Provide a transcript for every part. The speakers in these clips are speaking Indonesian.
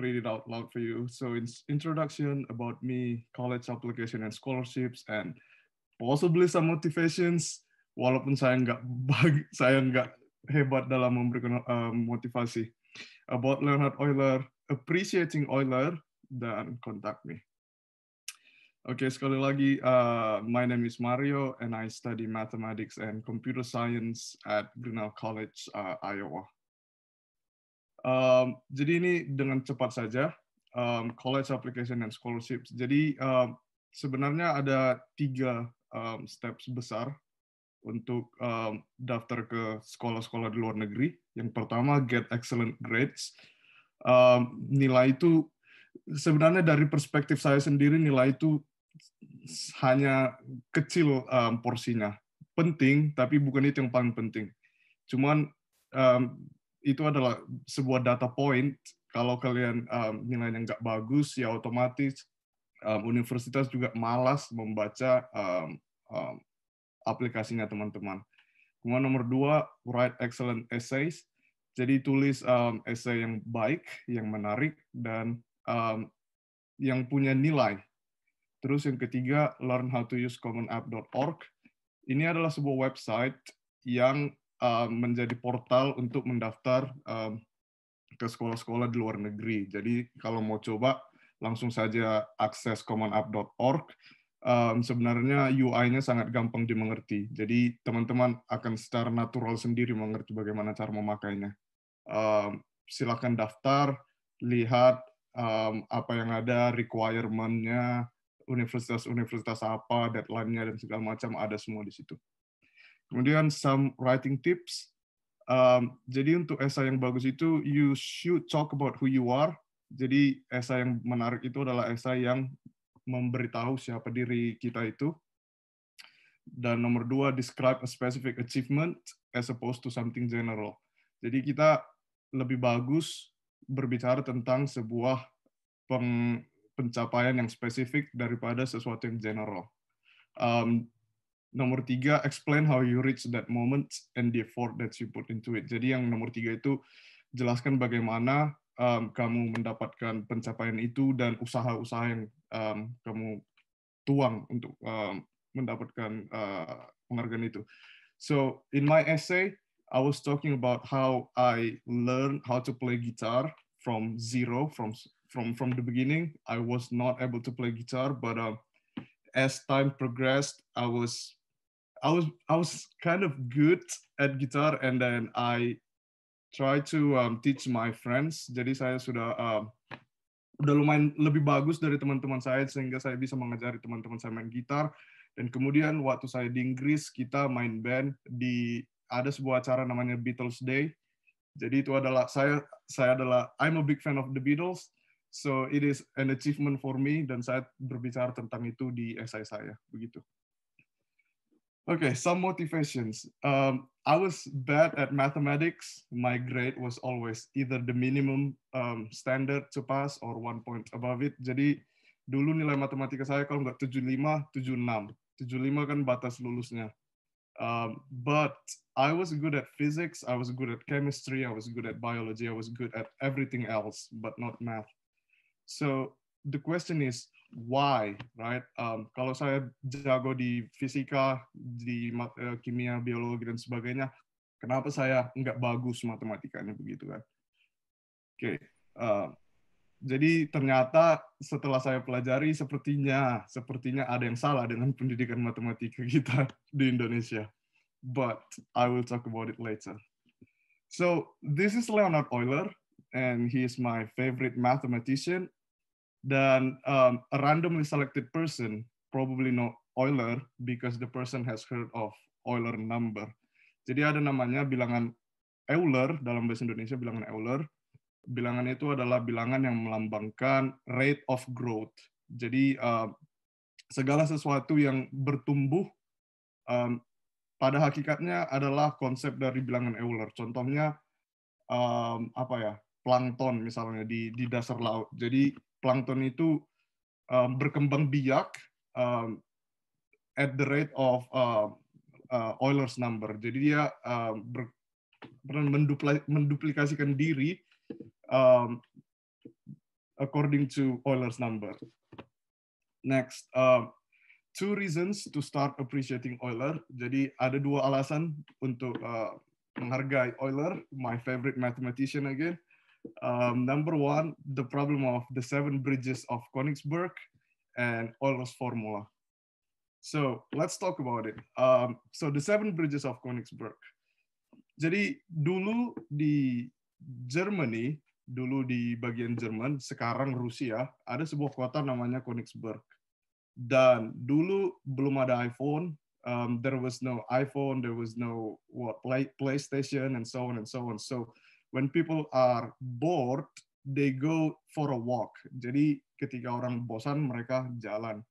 read it out loud for you. So, in introduction about me, college application and scholarships, and possibly some motivations. Walaupun saya nggak saya nggak hebat dalam memberikan uh, motivasi. About Leonhard Euler, appreciating Euler, dan contact me. Oke, okay, sekali lagi, uh, my name is Mario, and I study mathematics and computer science at Grinnell College, uh, Iowa. Um, jadi ini dengan cepat saja, um, college application and scholarships. Jadi um, sebenarnya ada tiga um, steps besar untuk um, daftar ke sekolah-sekolah di luar negeri. Yang pertama, get excellent grades. Um, nilai itu sebenarnya dari perspektif saya sendiri nilai itu hanya kecil um, porsinya. Penting, tapi bukan itu yang paling penting. Cuman um, itu adalah sebuah data point. Kalau kalian um, nilainya nggak bagus, ya otomatis um, universitas juga malas membaca um, um, aplikasinya teman-teman. Kemudian nomor dua, write excellent essays. Jadi tulis um, essay yang baik, yang menarik, dan um, yang punya nilai Terus yang ketiga, learn how to use commonapp.org. Ini adalah sebuah website yang uh, menjadi portal untuk mendaftar um, ke sekolah-sekolah di luar negeri. Jadi kalau mau coba, langsung saja akses commonapp.org. Um, sebenarnya UI-nya sangat gampang dimengerti. Jadi teman-teman akan secara natural sendiri mengerti bagaimana cara memakainya. Um, silakan daftar, lihat um, apa yang ada, requirement-nya, universitas-universitas apa, deadline-nya dan segala macam ada semua di situ. Kemudian some writing tips. Um, jadi untuk esai yang bagus itu you should talk about who you are. Jadi esai yang menarik itu adalah esai yang memberitahu siapa diri kita itu. Dan nomor dua, describe a specific achievement as opposed to something general. Jadi kita lebih bagus berbicara tentang sebuah pencapaian yang spesifik daripada sesuatu yang general. Um, nomor tiga, explain how you reach that moment and the effort that you put into it. Jadi yang nomor tiga itu jelaskan bagaimana um, kamu mendapatkan pencapaian itu dan usaha-usaha yang um, kamu tuang untuk um, mendapatkan uh, penghargaan itu. So in my essay, I was talking about how I learned how to play guitar from zero, from from from the beginning. I was not able to play guitar, but uh, as time progressed, I was I was I was kind of good at guitar, and then I try to um, teach my friends. Jadi saya sudah uh, udah lumayan lebih bagus dari teman-teman saya sehingga saya bisa mengajari teman-teman saya main gitar. Dan kemudian waktu saya di Inggris kita main band di ada sebuah acara namanya Beatles Day. Jadi itu adalah saya saya adalah I'm a big fan of the Beatles So it is an achievement for me dan saya berbicara tentang itu di esai saya begitu. Okay, some motivations. Um, I was bad at mathematics. My grade was always either the minimum um, standard to pass or one point above it. Jadi dulu nilai matematika saya kalau nggak 75, 76. 75 kan batas lulusnya. Um, but I was good at physics, I was good at chemistry, I was good at biology, I was good at everything else, but not math. So the question is why, right? Um, kalau saya jago di fisika, di uh, kimia, biologi dan sebagainya, kenapa saya nggak bagus matematikanya begitu kan? Oke, okay. uh, jadi ternyata setelah saya pelajari sepertinya sepertinya ada yang salah dengan pendidikan matematika kita di Indonesia. But I will talk about it later. So this is Leonard Euler, and he is my favorite mathematician dan um, a randomly selected person probably know Euler because the person has heard of Euler number. Jadi ada namanya bilangan Euler dalam bahasa Indonesia bilangan Euler. Bilangan itu adalah bilangan yang melambangkan rate of growth. Jadi uh, segala sesuatu yang bertumbuh um, pada hakikatnya adalah konsep dari bilangan Euler. Contohnya um, apa ya? plankton misalnya di di dasar laut. Jadi plankton itu um, berkembang biak um, at the rate of uh, uh, Euler's number. Jadi dia um, ber, menduplikasikan diri um, according to Euler's number. Next, uh, two reasons to start appreciating Euler. Jadi ada dua alasan untuk uh, menghargai Euler, my favorite mathematician again. Um, number one, the problem of the seven bridges of Königsberg and Euler's formula. So let's talk about it. Um, so the seven bridges of Königsberg. Jadi dulu di Germany, dulu di bagian Jerman, sekarang Rusia, ada sebuah kota namanya Königsberg. Dan dulu belum ada iPhone, um, there was no iPhone, there was no what play, PlayStation, and so on and so on. So when people are bored, they go for a walk. Jadi ketika orang bosan, mereka jalan.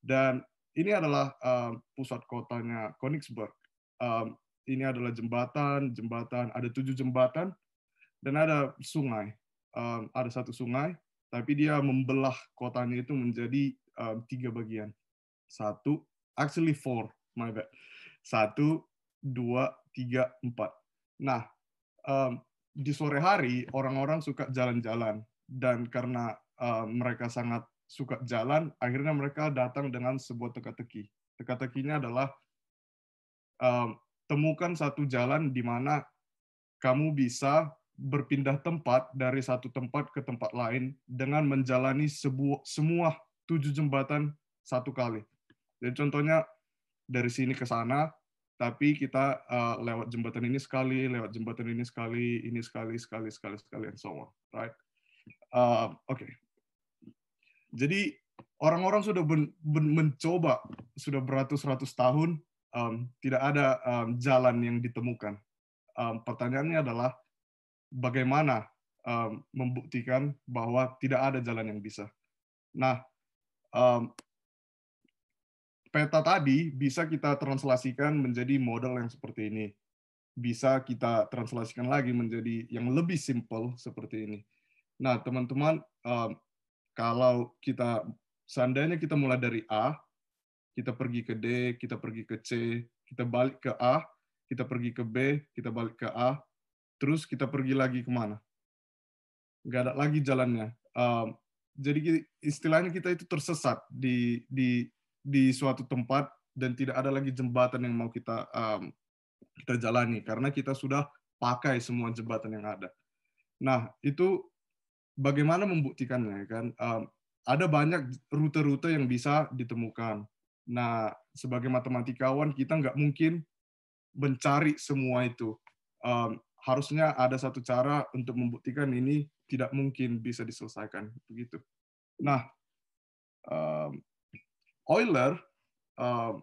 Dan ini adalah um, pusat kotanya Königsberg. Um, ini adalah jembatan, jembatan, ada tujuh jembatan, dan ada sungai. Um, ada satu sungai, tapi dia membelah kotanya itu menjadi um, tiga bagian. Satu, actually four, my bad. Satu, dua, tiga, empat. Nah, um, di sore hari orang-orang suka jalan-jalan dan karena um, mereka sangat suka jalan, akhirnya mereka datang dengan sebuah teka-teki. Teka-tekinya adalah um, temukan satu jalan di mana kamu bisa berpindah tempat dari satu tempat ke tempat lain dengan menjalani sebuah, semua tujuh jembatan satu kali. Jadi contohnya dari sini ke sana, tapi kita uh, lewat jembatan ini sekali, lewat jembatan ini sekali, ini sekali, sekali, sekali, sekali, and so on, right? Uh, Oke. Okay. Jadi orang-orang sudah ben, ben, mencoba sudah beratus-ratus tahun um, tidak ada um, jalan yang ditemukan. Um, pertanyaannya adalah bagaimana um, membuktikan bahwa tidak ada jalan yang bisa. Nah, um, peta tadi bisa kita translasikan menjadi model yang seperti ini. Bisa kita translasikan lagi menjadi yang lebih simple seperti ini. Nah, teman-teman, kalau kita seandainya kita mulai dari A, kita pergi ke D, kita pergi ke C, kita balik ke A, kita pergi ke B, kita balik ke A, terus kita pergi lagi ke mana? Nggak ada lagi jalannya. Jadi istilahnya kita itu tersesat di di di suatu tempat dan tidak ada lagi jembatan yang mau kita um, kita jalani karena kita sudah pakai semua jembatan yang ada. Nah itu bagaimana membuktikannya kan? Um, ada banyak rute-rute yang bisa ditemukan. Nah sebagai matematikawan kita nggak mungkin mencari semua itu. Um, harusnya ada satu cara untuk membuktikan ini tidak mungkin bisa diselesaikan begitu. Nah, um, Euler, um,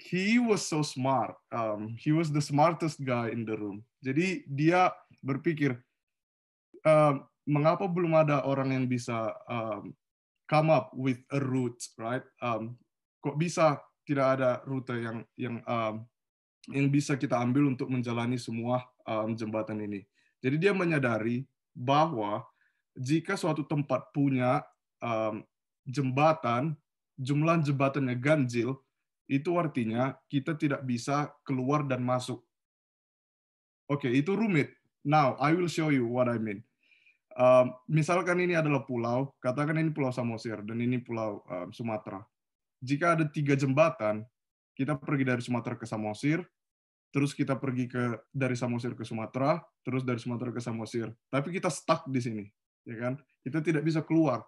he was so smart. Um, he was the smartest guy in the room. Jadi dia berpikir, um, mengapa belum ada orang yang bisa um, come up with a route, right? Um, kok bisa tidak ada rute yang yang um, yang bisa kita ambil untuk menjalani semua um, jembatan ini. Jadi dia menyadari bahwa jika suatu tempat punya um, jembatan, jumlah jembatannya ganjil, itu artinya kita tidak bisa keluar dan masuk. Oke, okay, itu rumit. Now, I will show you what I mean. Um, misalkan ini adalah pulau, katakan ini Pulau Samosir dan ini Pulau um, Sumatera. Jika ada tiga jembatan, kita pergi dari Sumatera ke Samosir, terus kita pergi ke dari Samosir ke Sumatera, terus dari Sumatera ke Samosir. Tapi kita stuck di sini, ya kan? Kita tidak bisa keluar.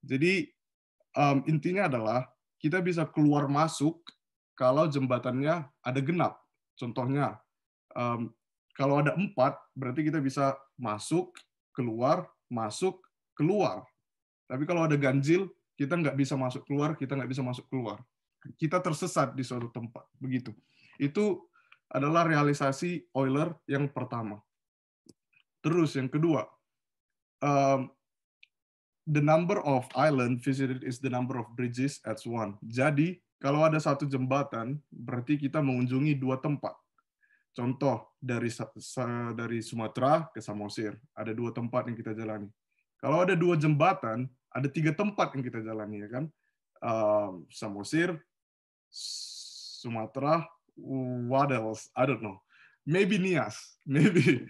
Jadi um, intinya adalah kita bisa keluar masuk kalau jembatannya ada genap. Contohnya, um, kalau ada empat, berarti kita bisa masuk, keluar, masuk, keluar. Tapi kalau ada ganjil, kita nggak bisa masuk keluar, kita nggak bisa masuk keluar. Kita tersesat di suatu tempat, begitu. Itu adalah realisasi Euler yang pertama. Terus yang kedua, the number of island visited is the number of bridges at one. Jadi kalau ada satu jembatan, berarti kita mengunjungi dua tempat. Contoh dari dari Sumatera ke Samosir, ada dua tempat yang kita jalani. Kalau ada dua jembatan, ada tiga tempat yang kita jalani, ya kan? Um, Samosir, Sumatera, what else? I don't know. Maybe Nias. Maybe.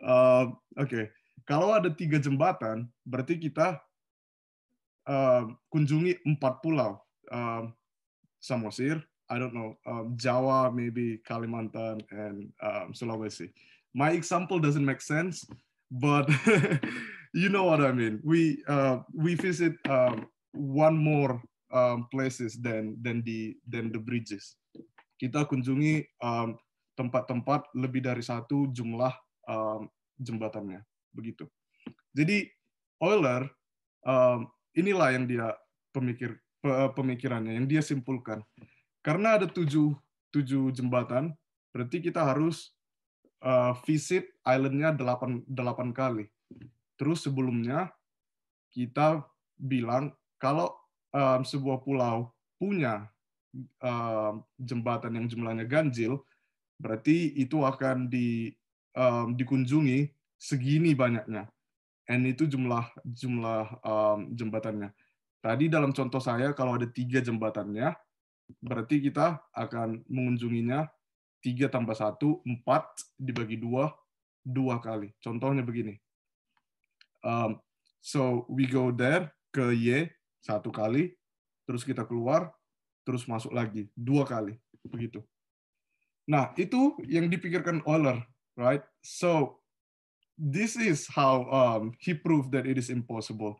Uh, Oke. Okay. kalau ada tiga jembatan, berarti kita uh, kunjungi empat pulau. Um, Samosir, I don't know, um, Jawa, maybe Kalimantan, and um, Sulawesi. My example doesn't make sense, but you know what I mean. We uh, we visit um, one more um, places than than the than the bridges. Kita kunjungi tempat-tempat um, lebih dari satu jumlah um, jembatannya, begitu. Jadi Euler um, inilah yang dia pemikir pemikirannya, yang dia simpulkan. Karena ada tujuh tujuh jembatan, berarti kita harus uh, visit islandnya delapan delapan kali. Terus sebelumnya kita bilang kalau um, sebuah pulau punya um, jembatan yang jumlahnya ganjil, berarti itu akan di um, dikunjungi segini banyaknya. N itu jumlah jumlah um, jembatannya. Tadi dalam contoh saya kalau ada tiga jembatannya, berarti kita akan mengunjunginya tiga tambah satu empat dibagi dua dua kali. Contohnya begini. Um, so we go there ke Y satu kali, terus kita keluar, terus masuk lagi dua kali, begitu. Nah itu yang dipikirkan Euler, right? So this is how um, he proved that it is impossible.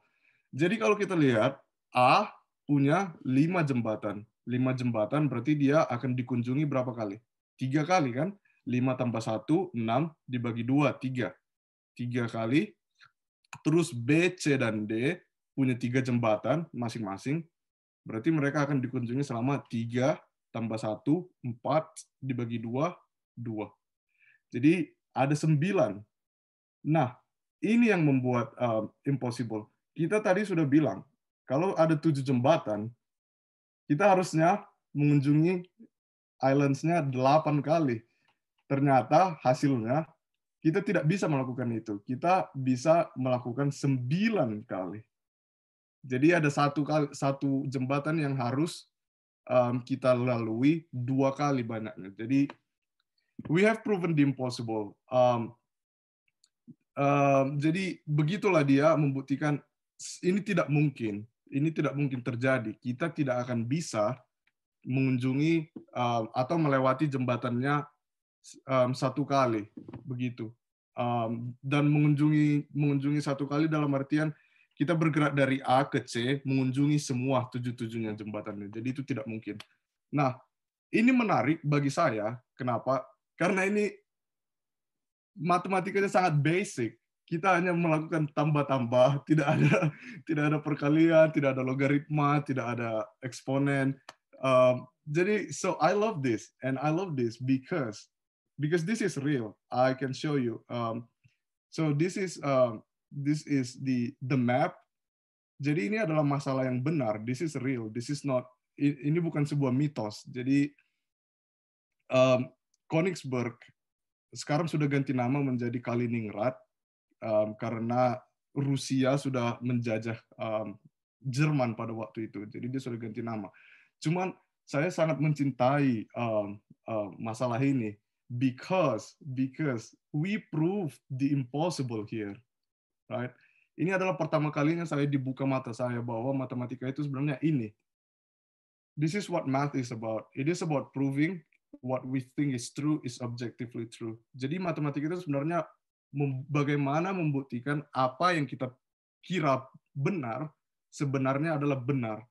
Jadi kalau kita lihat A punya lima jembatan, lima jembatan berarti dia akan dikunjungi berapa kali? Tiga kali kan? Lima tambah satu, enam dibagi dua, tiga. Tiga kali. Terus B, C, dan D punya tiga jembatan masing-masing. Berarti mereka akan dikunjungi selama tiga tambah satu, empat dibagi dua, dua. Jadi ada sembilan Nah, ini yang membuat uh, impossible. Kita tadi sudah bilang, kalau ada tujuh jembatan, kita harusnya mengunjungi islands-nya delapan kali. Ternyata hasilnya kita tidak bisa melakukan itu. Kita bisa melakukan sembilan kali. Jadi ada satu kali satu jembatan yang harus um, kita lalui dua kali banyaknya. Jadi we have proven the impossible. Um, jadi begitulah dia membuktikan ini tidak mungkin, ini tidak mungkin terjadi. Kita tidak akan bisa mengunjungi um, atau melewati jembatannya um, satu kali, begitu. Um, dan mengunjungi mengunjungi satu kali dalam artian kita bergerak dari A ke C mengunjungi semua tujuh-tujuhnya jembatannya. Jadi itu tidak mungkin. Nah, ini menarik bagi saya. Kenapa? Karena ini matematikanya sangat basic. Kita hanya melakukan tambah-tambah, tidak ada tidak ada perkalian, tidak ada logaritma, tidak ada eksponen. Um, jadi so I love this and I love this because because this is real. I can show you. Um, so this is um, this is the the map. Jadi ini adalah masalah yang benar. This is real. This is not. Ini bukan sebuah mitos. Jadi um, Königsberg sekarang sudah ganti nama menjadi Kaliningrad um, karena Rusia sudah menjajah um, Jerman pada waktu itu. Jadi dia sudah ganti nama. Cuman saya sangat mencintai um, uh, masalah ini because because we prove the impossible here, right? Ini adalah pertama kalinya saya dibuka mata saya bahwa matematika itu sebenarnya ini. This is what math is about. It is about proving what we think is true is objectively true. Jadi matematika itu sebenarnya bagaimana membuktikan apa yang kita kira benar sebenarnya adalah benar.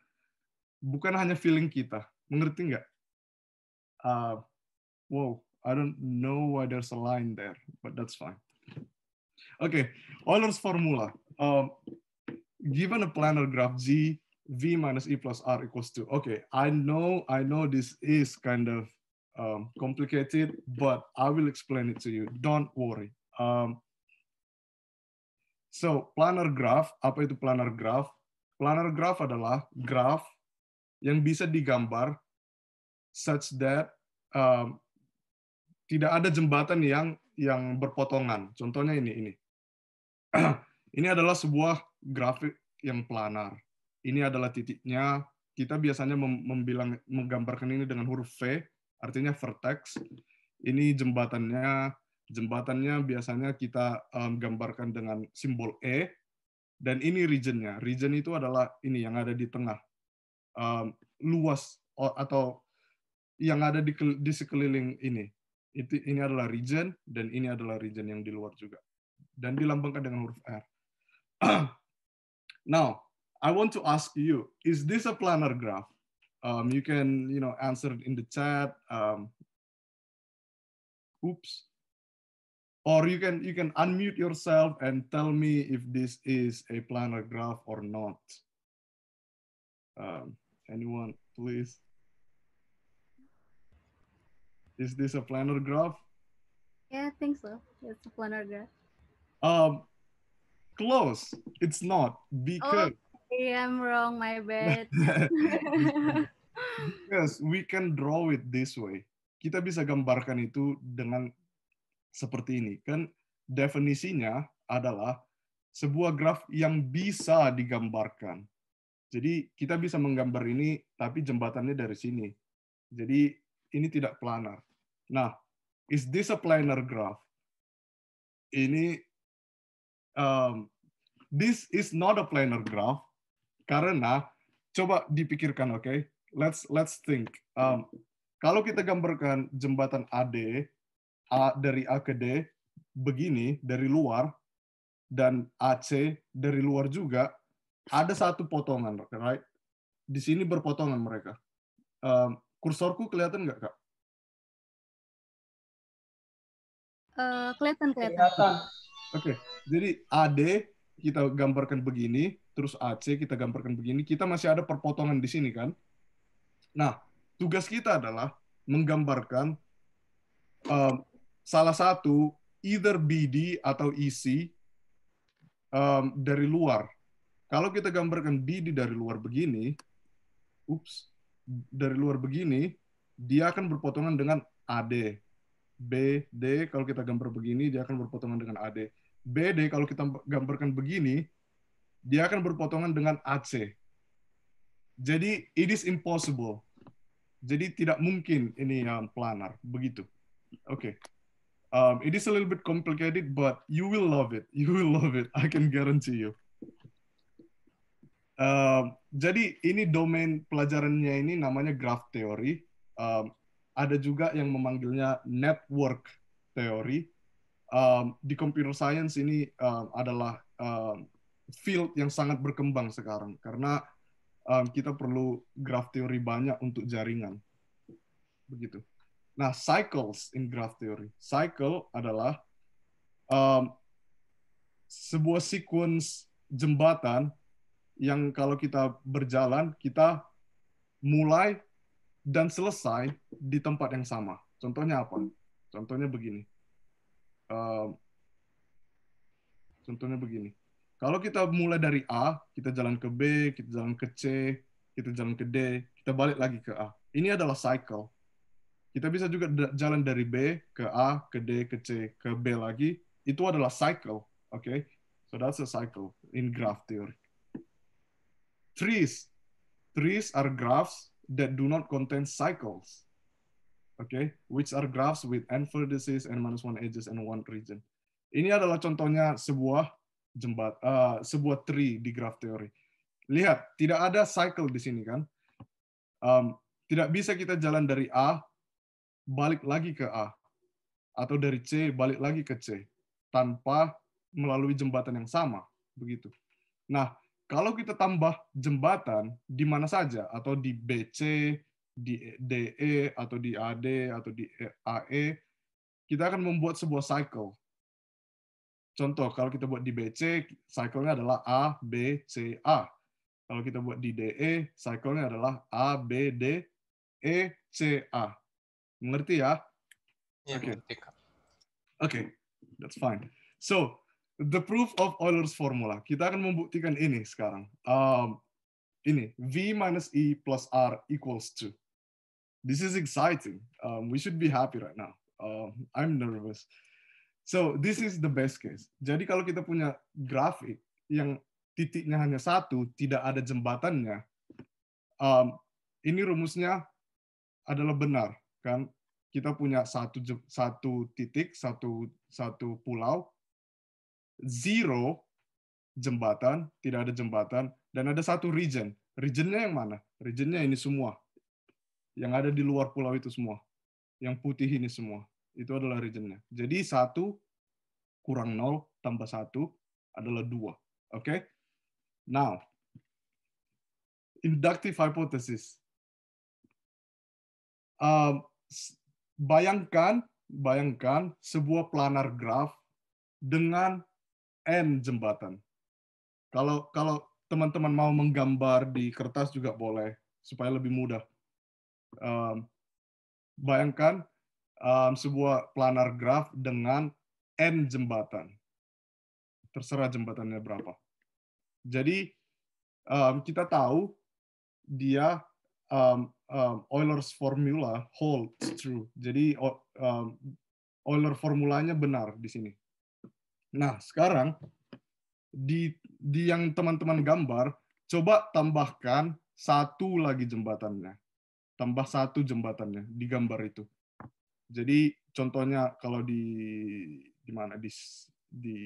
Bukan hanya feeling kita. Mengerti nggak? Uh, wow, I don't know why there's a line there, but that's fine. Okay, Euler's formula. Um, given a planar graph G, V minus E plus R equals to. Okay, I know, I know this is kind of um, complicated, but I will explain it to you. Don't worry. Um, so planar graph, apa itu planar graph? Planar graph adalah graph yang bisa digambar such that um, tidak ada jembatan yang yang berpotongan. Contohnya ini ini. ini adalah sebuah grafik yang planar. Ini adalah titiknya. Kita biasanya membilang menggambarkan ini dengan huruf V artinya vertex. Ini jembatannya Jembatannya biasanya kita um, gambarkan dengan simbol E, dan ini regionnya. Region itu adalah ini yang ada di tengah, um, luas atau yang ada di, di sekeliling ini. Itu ini adalah region dan ini adalah region yang di luar juga. Dan dilambangkan dengan huruf R. Now, I want to ask you, is this a planar graph? Um, you can, you know, answer it in the chat. Um, oops or you can you can unmute yourself and tell me if this is a planar graph or not. Um, anyone, please? Is this a planar graph? Yeah, I think so. It's a planar graph. Um, close. It's not because. Okay, I'm wrong. My bad. because we can draw it this way. Kita bisa gambarkan itu dengan seperti ini. Kan definisinya adalah sebuah graf yang bisa digambarkan. Jadi kita bisa menggambar ini, tapi jembatannya dari sini. Jadi ini tidak planar. Nah, is this a planar graph? Ini um, this is not a planar graph karena coba dipikirkan, oke? Okay? Let's let's think. Um, kalau kita gambarkan jembatan AD A dari A ke D begini dari luar dan AC dari luar juga ada satu potongan, right? Di sini berpotongan mereka. Um, kursorku kelihatan nggak kak? Uh, kelihatan kelihatan. Oke, okay. jadi AD kita gambarkan begini, terus AC kita gambarkan begini, kita masih ada perpotongan di sini kan? Nah, tugas kita adalah menggambarkan um, salah satu either BD atau EC um, dari luar. Kalau kita gambarkan BD dari luar begini, ups, dari luar begini, dia akan berpotongan dengan AD. BD kalau kita gambar begini, dia akan berpotongan dengan AD. BD kalau kita gambarkan begini, dia akan berpotongan dengan AC. Jadi it is impossible. Jadi tidak mungkin ini yang planar begitu. Oke. Okay. Um, it is a little bit complicated, but you will love it. You will love it. I can guarantee you. Um, jadi ini domain pelajarannya ini namanya graph theory. Um, ada juga yang memanggilnya network theory. Um, di computer science ini um, adalah um, field yang sangat berkembang sekarang karena um, kita perlu graph theory banyak untuk jaringan. Begitu. Nah, cycles in graph theory. Cycle adalah um, sebuah sequence jembatan yang kalau kita berjalan, kita mulai dan selesai di tempat yang sama. Contohnya apa? Contohnya begini. Um, contohnya begini. Kalau kita mulai dari A, kita jalan ke B, kita jalan ke C, kita jalan ke D, kita balik lagi ke A. Ini adalah cycle. Kita bisa juga jalan dari B ke A, ke D, ke C, ke B lagi. Itu adalah cycle. Okay? So that's a cycle in graph theory. Trees. Trees are graphs that do not contain cycles. Okay? Which are graphs with n vertices and minus one edges and one region. Ini adalah contohnya sebuah jembat, uh, sebuah tree di graph theory. Lihat, tidak ada cycle di sini kan? Um, tidak bisa kita jalan dari A balik lagi ke A atau dari C balik lagi ke C tanpa melalui jembatan yang sama begitu. Nah, kalau kita tambah jembatan di mana saja atau di BC, di DE atau di AD atau di AE, kita akan membuat sebuah cycle. Contoh, kalau kita buat di BC, cycle-nya adalah A, B, C, A. Kalau kita buat di DE, cycle-nya adalah A, B, D, E, C, A. Mengerti ya? Ya, okay. mengerti, Kak. Okay, that's fine. So, the proof of Euler's formula. Kita akan membuktikan ini sekarang. Um, ini, V minus E plus R equals 2. This is exciting. Um, we should be happy right now. Um, I'm nervous. So, this is the best case. Jadi kalau kita punya grafik yang titiknya hanya satu, tidak ada jembatannya, um, ini rumusnya adalah benar kan kita punya satu satu titik, satu satu pulau, zero jembatan, tidak ada jembatan, dan ada satu region. Regionnya yang mana? Regionnya ini semua. Yang ada di luar pulau itu semua. Yang putih ini semua. Itu adalah regionnya. Jadi satu kurang nol tambah satu adalah dua. Oke? Now, inductive hypothesis. S- bayangkan, bayangkan sebuah planar graph dengan n jembatan. Kalau kalau teman-teman mau menggambar di kertas juga boleh supaya lebih mudah. Um, bayangkan um, sebuah planar graph dengan n jembatan. Terserah jembatannya berapa. Jadi um, kita tahu dia um, um, Euler's formula holds true. Jadi um, Euler formulanya benar di sini. Nah, sekarang di di yang teman-teman gambar, coba tambahkan satu lagi jembatannya. Tambah satu jembatannya di gambar itu. Jadi contohnya kalau di di mana di di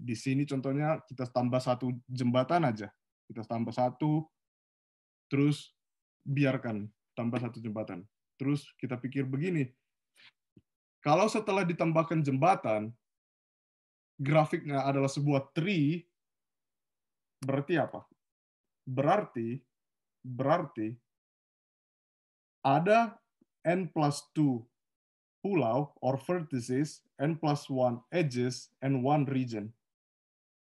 di sini contohnya kita tambah satu jembatan aja. Kita tambah satu terus biarkan tambah satu jembatan. Terus kita pikir begini. Kalau setelah ditambahkan jembatan grafiknya adalah sebuah tree berarti apa? Berarti berarti ada n plus 2 pulau or vertices, n plus 1 edges, and one region.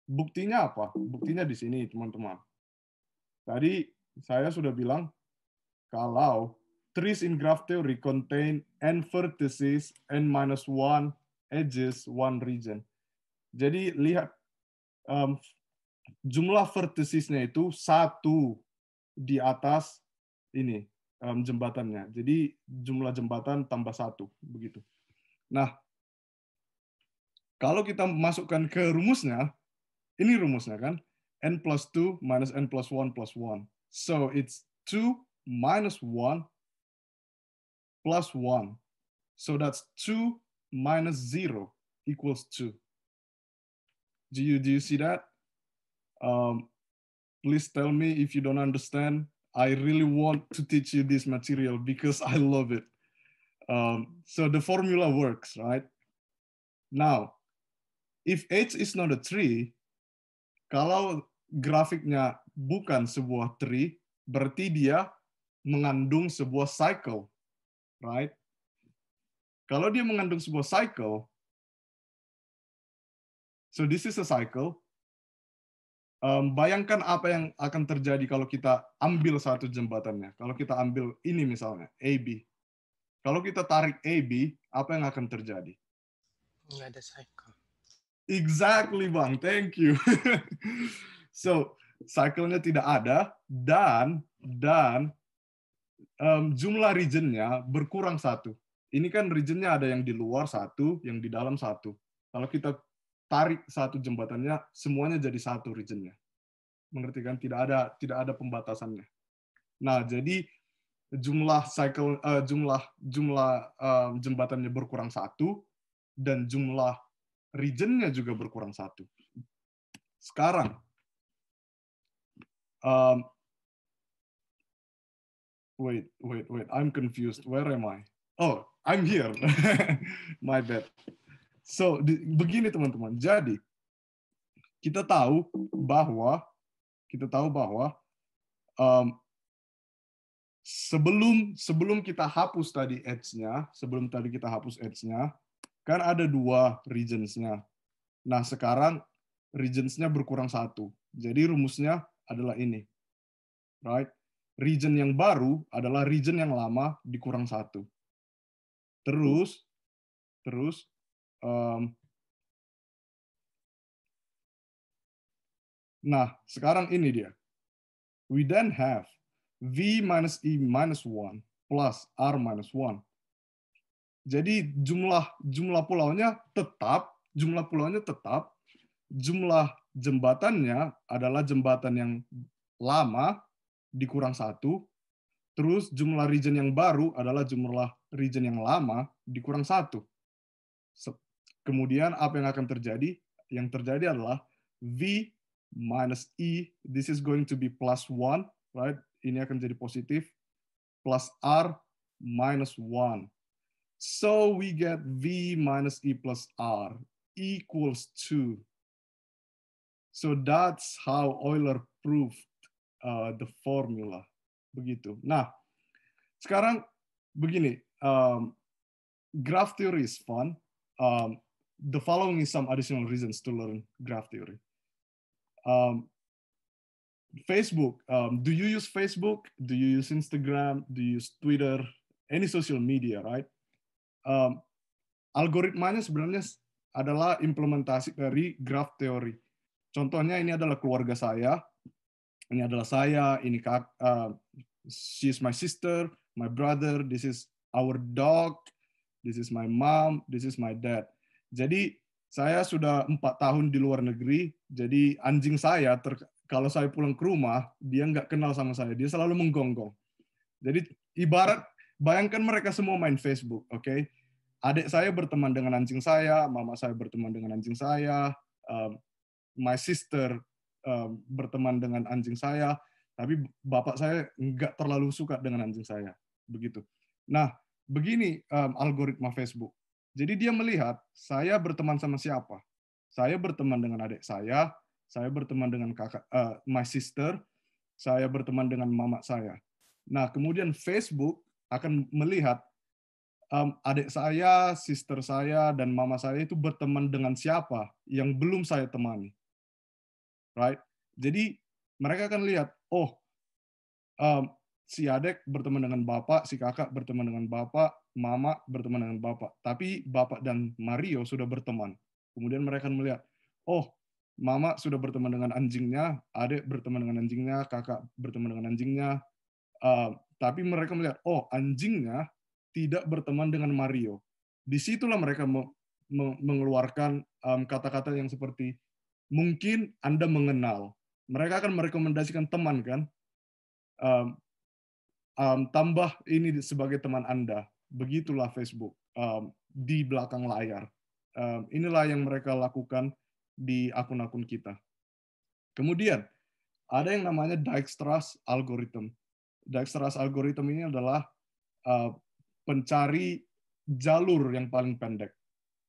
Buktinya apa? Buktinya di sini, teman-teman. Tadi saya sudah bilang kalau trees in graph theory contain n vertices, n minus 1 edges, one region. Jadi lihat um, jumlah verticesnya itu satu di atas ini um, jembatannya. Jadi jumlah jembatan tambah satu begitu. Nah, kalau kita masukkan ke rumusnya, ini rumusnya kan, n plus 2 minus n plus 1 plus 1. So it's 2 minus 1 plus 1. So that's 2 minus 0 equals 2. Do you, do you see that? Um, please tell me if you don't understand. I really want to teach you this material because I love it. Um, so the formula works, right? Now, if H is not a tree, kalau grafiknya bukan sebuah tree, berarti dia mengandung sebuah cycle, right? Kalau dia mengandung sebuah cycle, so this is a cycle. Um, bayangkan apa yang akan terjadi kalau kita ambil satu jembatannya. Kalau kita ambil ini misalnya, AB. Kalau kita tarik AB, apa yang akan terjadi? Nggak ada cycle. Exactly, Bang. Thank you. so, cycle-nya tidak ada dan dan um, jumlah region-nya berkurang satu. Ini kan region-nya ada yang di luar satu, yang di dalam satu. Kalau kita tarik satu jembatannya, semuanya jadi satu region-nya. Mengerti kan? Tidak ada tidak ada pembatasannya. Nah, jadi jumlah cycle eh, jumlah jumlah eh, jembatannya berkurang satu dan jumlah region-nya juga berkurang satu. Sekarang, um, wait, wait, wait, I'm confused. Where am I? Oh, I'm here. My bad. So, di- begini teman-teman. Jadi, kita tahu bahwa kita tahu bahwa um, sebelum sebelum kita hapus tadi edge-nya, sebelum tadi kita hapus edge-nya, kan ada dua regions-nya. Nah, sekarang regions-nya berkurang satu. Jadi rumusnya adalah ini. Right? Region yang baru adalah region yang lama dikurang satu. Terus, terus, um, nah, sekarang ini dia. We then have V minus E minus 1 plus R minus 1. Jadi jumlah jumlah pulaunya tetap, jumlah pulaunya tetap, jumlah jembatannya adalah jembatan yang lama dikurang satu, Terus jumlah region yang baru adalah jumlah region yang lama dikurang satu. Kemudian apa yang akan terjadi? Yang terjadi adalah V minus E, this is going to be plus 1, right? Ini akan jadi positif, plus R minus 1. So we get V minus E plus R equals 2. So that's how Euler proved uh, the formula. Begitu. Nah, sekarang begini, um, graph theory is fun. Um, the following is some additional reasons to learn graph theory. Um, Facebook, um, do you use Facebook? Do you use Instagram? Do you use Twitter? Any social media, right? Um, algoritmanya sebenarnya adalah implementasi dari graph theory. Contohnya ini adalah keluarga saya, ini adalah saya, ini kak, uh, she's my sister, my brother, this is our dog, this is my mom, this is my dad. Jadi saya sudah empat tahun di luar negeri, jadi anjing saya ter, kalau saya pulang ke rumah dia nggak kenal sama saya, dia selalu menggonggong. Jadi ibarat bayangkan mereka semua main Facebook, oke? Adik saya berteman dengan anjing saya, mama saya berteman dengan anjing saya, um, my sister um, berteman dengan anjing saya, tapi bapak saya nggak terlalu suka dengan anjing saya, begitu. Nah, begini um, algoritma Facebook. Jadi dia melihat saya berteman sama siapa. Saya berteman dengan adik saya, saya berteman dengan kakak, uh, my sister, saya berteman dengan mama saya. Nah, kemudian Facebook akan melihat um, adik saya, sister saya, dan mama saya itu berteman dengan siapa yang belum saya temani. Right? Jadi mereka akan lihat, oh, um, si adek berteman dengan bapak, si kakak berteman dengan bapak, mama berteman dengan bapak. Tapi bapak dan Mario sudah berteman. Kemudian mereka melihat, oh, mama sudah berteman dengan anjingnya, adek berteman dengan anjingnya, kakak berteman dengan anjingnya. Uh, tapi mereka melihat, oh, anjingnya tidak berteman dengan Mario. Di situlah mereka me- me- mengeluarkan um, kata-kata yang seperti mungkin Anda mengenal. Mereka akan merekomendasikan teman kan, um, um, tambah ini sebagai teman Anda. Begitulah Facebook um, di belakang layar. Um, inilah yang mereka lakukan di akun-akun kita. Kemudian ada yang namanya Dijkstra's algorithm. Dijkstra's algorithm ini adalah uh, pencari jalur yang paling pendek.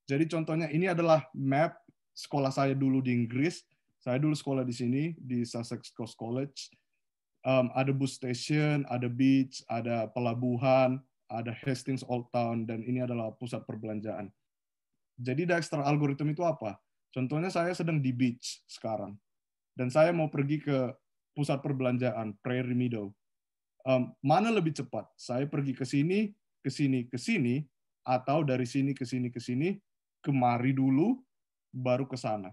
Jadi contohnya ini adalah map sekolah saya dulu di Inggris. Saya dulu sekolah di sini di Sussex Coast College. Um, ada bus station, ada beach, ada pelabuhan, ada Hastings Old Town, dan ini adalah pusat perbelanjaan. Jadi Dijkstra algorithm itu apa? Contohnya saya sedang di beach sekarang, dan saya mau pergi ke pusat perbelanjaan Prairie Meadow. Um, mana lebih cepat? Saya pergi ke sini, ke sini, ke sini, atau dari sini ke sini ke sini, kemari dulu, baru ke sana.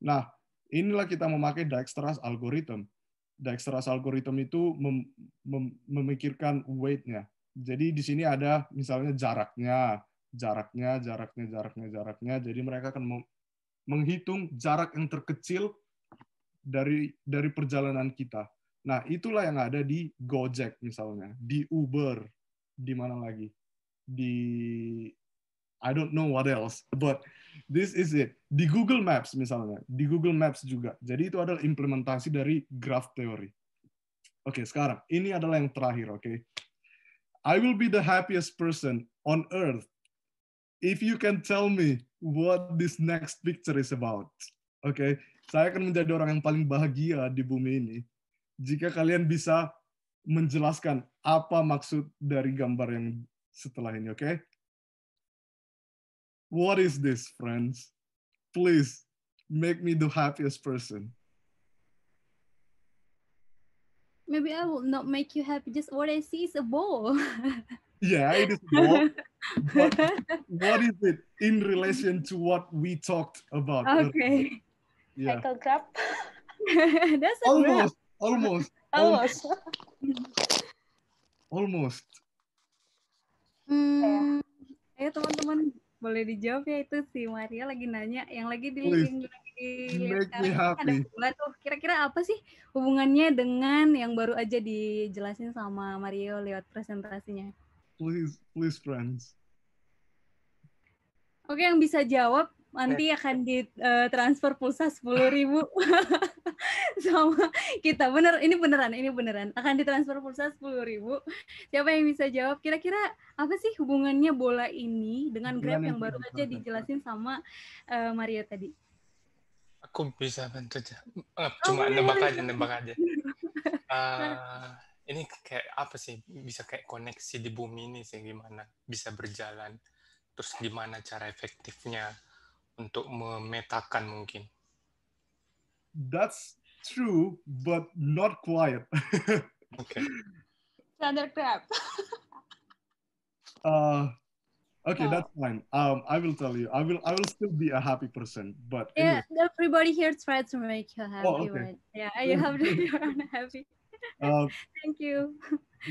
Nah, inilah kita memakai Dijkstra's algorithm. Dijkstra's algorithm itu mem mem memikirkan weight-nya. Jadi di sini ada misalnya jaraknya, jaraknya, jaraknya, jaraknya, jaraknya. Jadi mereka akan menghitung jarak yang terkecil dari dari perjalanan kita. Nah, itulah yang ada di Gojek misalnya, di Uber, di mana lagi? Di I don't know what else, but this is it. Di Google Maps misalnya, di Google Maps juga. Jadi itu adalah implementasi dari graph theory. Oke, sekarang ini adalah yang terakhir, oke. I will be the happiest person on earth if you can tell me what this next picture is about. Oke, saya akan menjadi orang yang paling bahagia di bumi ini jika kalian bisa menjelaskan apa maksud dari gambar yang setelah ini, oke? What is this, friends? Please make me the happiest person. Maybe I will not make you happy. Just what I see is a ball. Yeah, it is more. but what is it in relation to what we talked about? earlier? okay. Yeah. Cycle grab. That's a. Almost, almost, Almost. almost. Hmm, ayo teman-teman boleh dijawab ya itu si Maria lagi nanya yang lagi di yang lagi me sekarang kan ada bulan tuh. Kira-kira apa sih hubungannya dengan yang baru aja dijelasin sama Mario lewat presentasinya? Please, please, friends. Oke, yang bisa jawab nanti akan ditransfer pulsa sepuluh ribu sama kita. Bener, ini beneran, ini beneran. Akan ditransfer pulsa sepuluh ribu. Siapa yang bisa jawab? Kira-kira apa sih hubungannya bola ini dengan Grab yang baru aja dijelasin sama eh, Mario tadi? Aku bisa bantu aja. Eh, Oh, Cuma boleh, nebak aja, nebak aja. Eh, ini kayak apa sih? Bisa kayak koneksi di bumi ini sih gimana? Bisa berjalan. Terus gimana cara efektifnya untuk memetakan mungkin? That's true, but not quite. Oke. Standard Grab. Uh, okay, No. that's fine. Um, I will tell you. I will. I will still be a happy person. But Yeah, anyway, everybody here tries to make you happy, Oh, okay. right? Yeah, you have to be happy. uh, Thank you.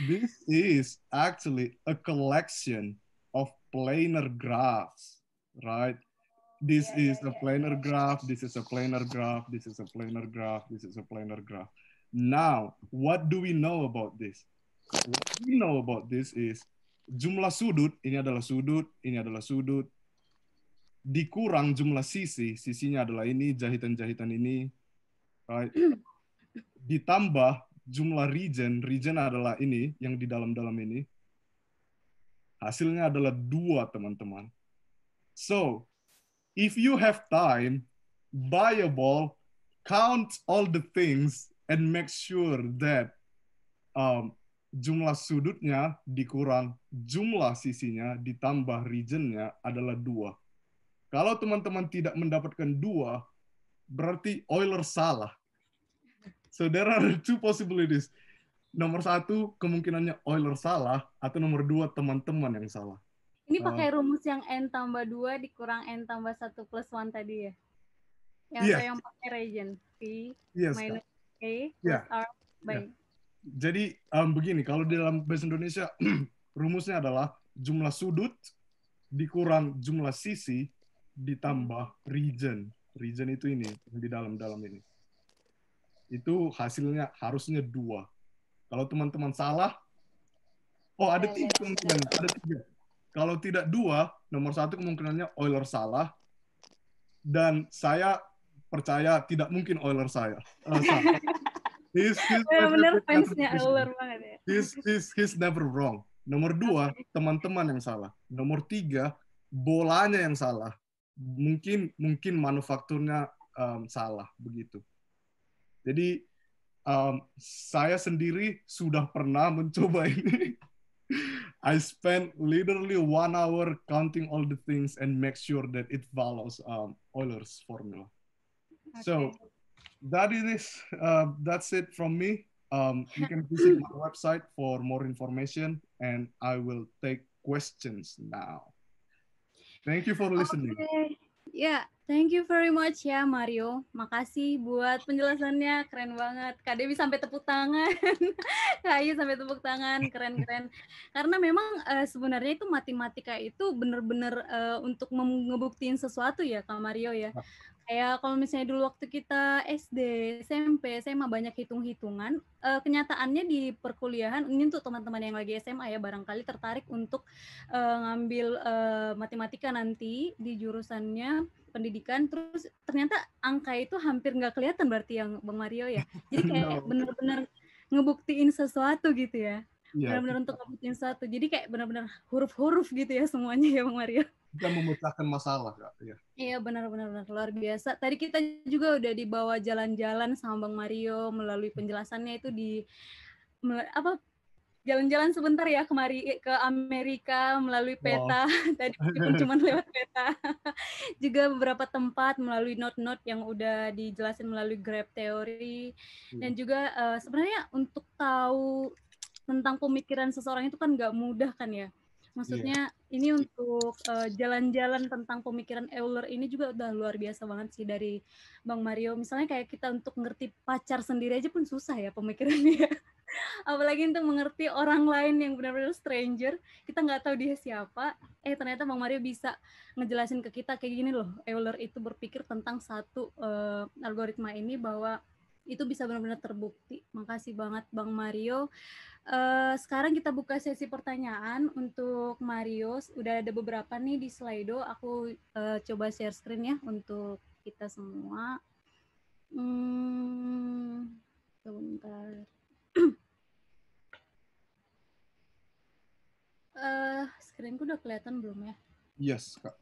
this is actually a collection of planar graphs, right? This is a planar graph. This is a planar graph. This is a planar graph. This is a planar graph. Now, what do we know about this? What we know about this is jumlah sudut ini adalah sudut, ini adalah sudut. Dikurang jumlah sisi, sisinya adalah ini, jahitan-jahitan ini, right? Ditambah jumlah region, region adalah ini yang di dalam-dalam ini. Hasilnya adalah dua, teman-teman. So, if you have time, buy a ball, count all the things, and make sure that um, jumlah sudutnya dikurang, jumlah sisinya ditambah regionnya adalah dua. Kalau teman-teman tidak mendapatkan dua, berarti Euler salah. So there are two possibilities. Nomor satu, kemungkinannya Euler salah, atau nomor dua, teman-teman yang salah. Ini Oh. pakai rumus yang n tambah 2 dikurang n tambah 1 plus 1 tadi ya? Yang Iya. atau yang pakai region P Yes, Kak. minus A plus Iya. R by Jadi um, begini, kalau di dalam bahasa Indonesia rumusnya adalah jumlah sudut dikurang jumlah sisi ditambah region. Region itu ini yang di dalam-dalam ini. Itu hasilnya harusnya dua. Kalau teman-teman salah, oh ada tiga kemungkinan, ada tiga. Kalau tidak dua, nomor satu kemungkinannya Euler salah, dan saya percaya tidak mungkin Euler saya. salah. He's, he's Bener-bener perfect fansnya. Euler banget ya. He's, he's, he's never wrong. Nomor dua, teman-teman yang salah. Nomor tiga, bolanya yang salah. Mungkin mungkin manufakturnya um, salah begitu. Jadi um, saya sendiri sudah pernah mencoba ini. I spent literally one hour counting all the things and make sure that it follows um, Euler's formula. So that is uh, that's it from me. Um, you can visit my website for more information, and I will take questions now. Thank you for listening. Oke. Ya, thank you very much ya Mario. Makasih buat penjelasannya, keren banget. Kak Dewi sampai tepuk tangan. Kak Ayu sampai tepuk tangan, keren-keren. Karena memang eh, sebenarnya itu matematika itu bener-bener eh, untuk ngebuktiin sesuatu ya Kak Mario ya. Kayak kalau misalnya dulu waktu kita SD, SMP, SMA banyak hitung-hitungan, eh, kenyataannya di perkuliahan, ini untuk teman-teman yang lagi SMA ya, barangkali tertarik untuk eh, ngambil eh, matematika nanti di jurusannya pendidikan, terus ternyata angka itu hampir nggak kelihatan berarti yang Bang Mario ya. Jadi kayak No. bener-bener ngebuktiin sesuatu gitu ya. Ya, Benar-benar untuk ngebuktiin sesuatu. Jadi kayak benar-benar huruf-huruf gitu ya semuanya ya Bang Mario. kita memecahkan masalah, kak. Ya. Iya benar-benar benar. luar biasa. Tadi kita juga udah dibawa jalan-jalan sama Bang Mario melalui penjelasannya itu di apa jalan-jalan sebentar ya kemari ke Amerika melalui peta. Tadi meskipun cuma lewat peta. Juga beberapa tempat melalui note-note yang udah dijelasin melalui grab teori dan juga eh, sebenarnya untuk tahu tentang pemikiran seseorang itu kan nggak mudah kan ya? Maksudnya ini untuk eh, jalan-jalan tentang pemikiran Euler ini juga udah luar biasa banget sih dari Bang Mario. Misalnya kayak kita untuk ngerti pacar sendiri aja pun susah ya pemikirannya apalagi untuk mengerti orang lain yang benar-benar stranger kita nggak tahu dia siapa eh ternyata bang Mario bisa ngejelasin ke kita kayak gini loh Euler itu berpikir tentang satu uh, algoritma ini bahwa itu bisa benar-benar terbukti makasih banget bang Mario Uh, sekarang kita buka sesi pertanyaan untuk Mario. Udah ada beberapa nih di Slido. Aku uh, coba share screen ya untuk kita semua. Hmm, sebentar. uh, screenku udah kelihatan belum ya? Yes, Kak.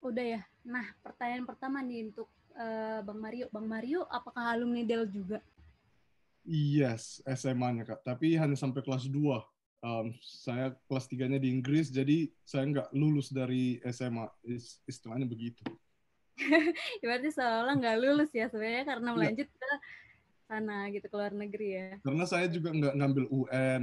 Udah ya. Nah, pertanyaan pertama nih untuk uh, Bang Mario. Bang Mario, apakah alumni Dell juga? Yes, SMA-nya Kak. Tapi hanya sampai kelas 2. Um, saya kelas 3-nya di Inggris, jadi saya nggak lulus dari SMA. Istilahnya begitu. Berarti seolah nggak lulus ya sebenarnya karena iya. melanjut ya. ke sana gitu, ke luar negeri ya. Karena saya juga nggak ngambil UN,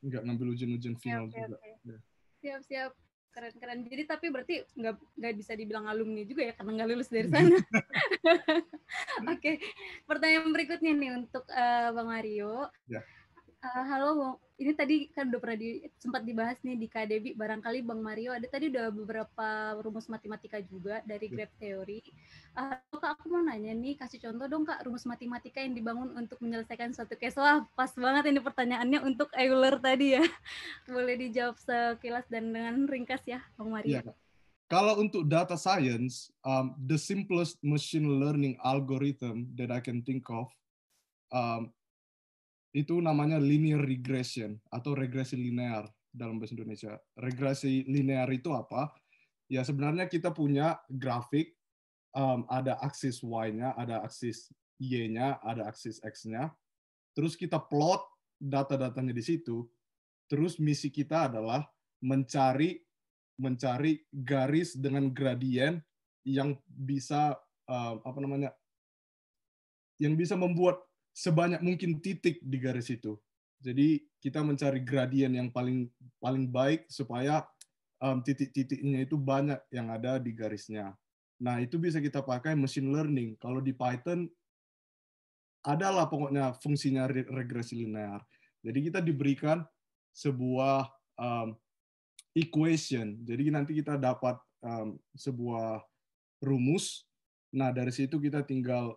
nggak ngambil ujian-ujian final okay, juga. Okay. Ya. Siap, siap keren-keren. Jadi tapi berarti nggak nggak bisa dibilang alumni juga ya karena nggak lulus dari sana. Oke, okay. pertanyaan berikutnya nih untuk uh, Bang Mario. Ya. Uh, halo, ini tadi kan udah pernah di, sempat dibahas nih di KDB. Barangkali Bang Mario ada tadi udah beberapa rumus matematika juga dari ya. graph theory. Uh, kak, aku mau nanya nih, kasih contoh dong kak rumus matematika yang dibangun untuk menyelesaikan suatu case. Wah, pas banget ini pertanyaannya untuk Euler tadi ya. Boleh dijawab sekilas dan dengan ringkas ya, Bang Mario. Ya, Kalau untuk data science, um, the simplest machine learning algorithm that I can think of um, itu namanya linear regression atau regresi linear dalam bahasa Indonesia. Regresi linear itu apa? Ya sebenarnya kita punya grafik, um, ada aksis y-nya, ada aksis y-nya, ada aksis x-nya. Terus kita plot data-datanya di situ. Terus misi kita adalah mencari mencari garis dengan gradien yang bisa uh, apa namanya yang bisa membuat sebanyak mungkin titik di garis itu. Jadi kita mencari gradien yang paling paling baik supaya um, titik-titiknya itu banyak yang ada di garisnya. Nah itu bisa kita pakai machine learning. Kalau di Python adalah pokoknya fungsinya regresi linear. Jadi kita diberikan sebuah um, equation. Jadi nanti kita dapat um, sebuah rumus. Nah dari situ kita tinggal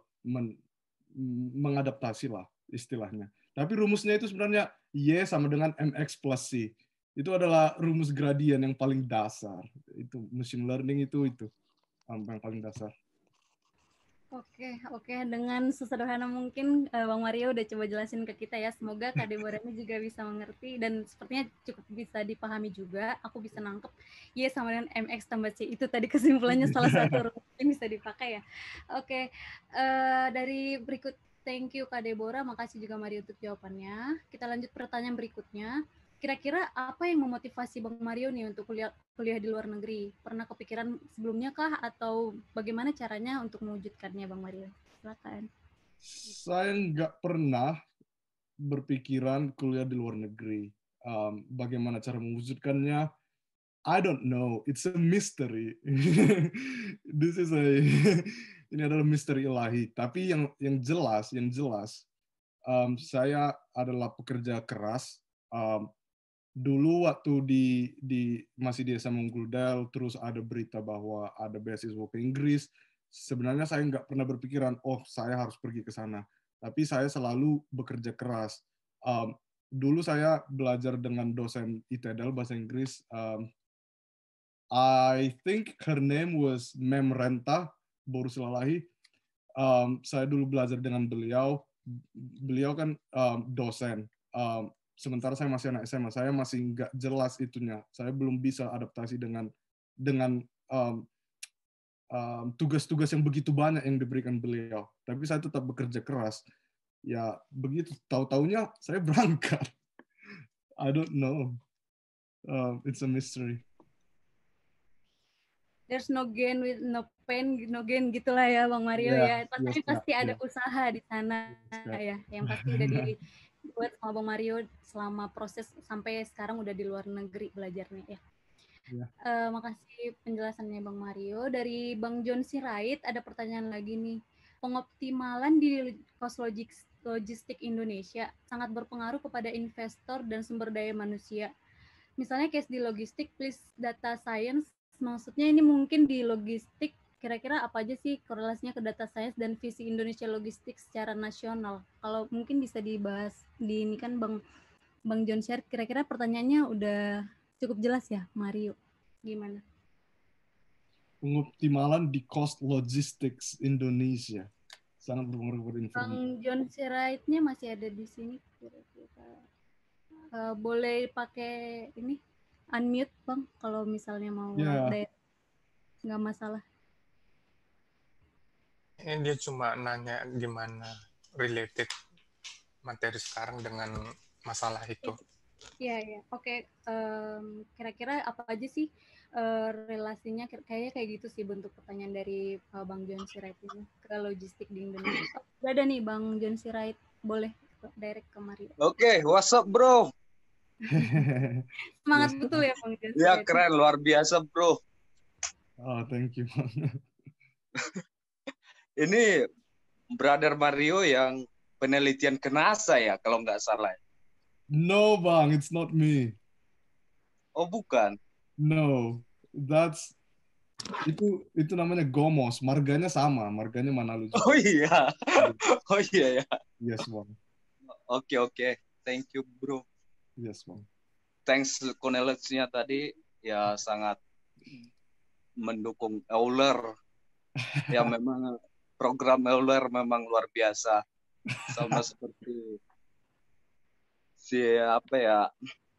mengadaptasi lah istilahnya. Tapi rumusnya itu sebenarnya Y sama dengan MX plus C. Itu adalah rumus gradien yang paling dasar. Itu machine learning itu itu yang paling dasar. Oke, oke. Dengan sesederhana mungkin uh, Bang Mario udah coba jelasin ke kita ya. Semoga Kak Deborah ini juga bisa mengerti dan sepertinya cukup bisa dipahami juga. Aku bisa nangkep Y sama dengan MX tambah C. Itu tadi kesimpulannya salah satu yang bisa dipakai ya. Oke, uh, dari berikut thank you Kak Deborah. Makasih juga Mario untuk jawabannya. Kita lanjut pertanyaan berikutnya kira-kira apa yang memotivasi Bang Mario nih untuk kuliah kuliah di luar negeri? Pernah kepikiran sebelumnya kah atau bagaimana caranya untuk mewujudkannya Bang Mario? Silakan. Saya nggak pernah berpikiran kuliah di luar negeri. Um, bagaimana cara mewujudkannya? I don't know. It's a mystery. This is a ini adalah misteri ilahi. Tapi yang yang jelas, yang jelas, um, saya adalah pekerja keras. Um, dulu waktu di di masih di SMA Unggul terus ada berita bahwa ada beasiswa ke Inggris sebenarnya saya nggak pernah berpikiran oh saya harus pergi ke sana. Tapi saya selalu bekerja keras. Um, dulu saya belajar dengan dosen ITEDAL bahasa Inggris um, I think her name was Mem Renta Borusilalahi um, saya dulu belajar dengan beliau. Beliau kan um, dosen. Um, sementara saya masih anak SMA, saya masih nggak jelas itunya. Saya belum bisa adaptasi dengan dengan um, um, tugas-tugas yang begitu banyak yang diberikan beliau. Tapi saya tetap bekerja keras. Ya begitu tahu-taunya saya berangkat. I don't know. Um, it's a mystery. There's no gain with no pain, no gain gitulah ya Bang Mario yeah, ya. Pasti yes, pasti yeah, ada yeah. usaha di sana yes, ya, yang pasti udah di buat sama Bang Mario selama proses sampai sekarang udah di luar negeri belajarnya ya. ya. Uh, makasih penjelasannya Bang Mario. Dari Bang John Sirait ada pertanyaan lagi nih. Pengoptimalan di COSLOGIC logistik Indonesia sangat berpengaruh kepada investor dan sumber daya manusia. Misalnya case di logistik, please data science, maksudnya ini mungkin di logistik kira-kira apa aja sih korelasinya ke data science dan visi Indonesia logistik secara nasional? Kalau mungkin bisa dibahas di ini kan Bang Bang John share kira-kira pertanyaannya udah cukup jelas ya Mario. Gimana? Pengoptimalan di cost logistics Indonesia sangat berpengaruh pada informasi. Bang John Sirait-nya masih ada di sini kira-kira. Uh, boleh pakai ini unmute Bang kalau misalnya mau yeah. nggak masalah. Ini dia cuma nanya gimana related materi sekarang dengan masalah itu. Iya, iya. Oke, um, kira-kira apa aja sih uh, relasinya? Kayaknya kayak gitu sih bentuk pertanyaan dari uh, Bang John Sirait ini ke logistik di Indonesia. Oh, udah ada nih Bang John Sirait, boleh direct ke Mario. Oke, okay, what's up bro? Semangat betul ya Bang John Ya keren, luar biasa bro. Oh, thank you. ini brother Mario yang penelitian ke NASA ya kalau nggak salah. No bang, it's not me. Oh bukan. No, that's itu itu namanya Gomos, marganya sama, marganya Manado. Juga. Oh iya, oh iya ya. Yes bang. Oke okay, oke, okay. thank you bro. Yes bang. Thanks Corneliusnya tadi ya sangat mendukung Euler ya memang program Euler memang luar biasa sama seperti si apa ya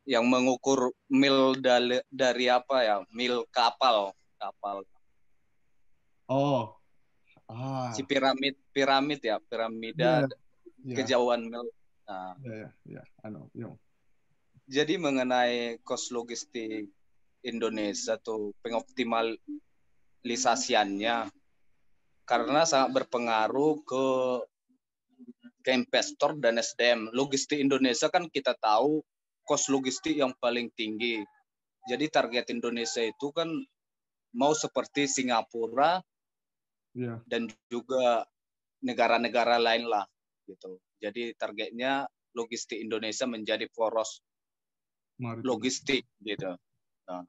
yang mengukur mil dari, dari apa ya mil kapal kapal oh ah. si piramid piramid ya piramida yeah. Yeah. kejauhan mil nah yeah, yeah, yeah. I know. Yeah. jadi mengenai kos logistik Indonesia tuh pengoptimalisasiannya karena sangat berpengaruh ke ke investor dan SDM. Logistik Indonesia kan kita tahu kos logistik yang paling tinggi. Jadi target Indonesia itu kan mau seperti Singapura yeah. dan juga negara-negara lain lah gitu. Jadi targetnya logistik Indonesia menjadi poros Maritim. logistik gitu. Nah,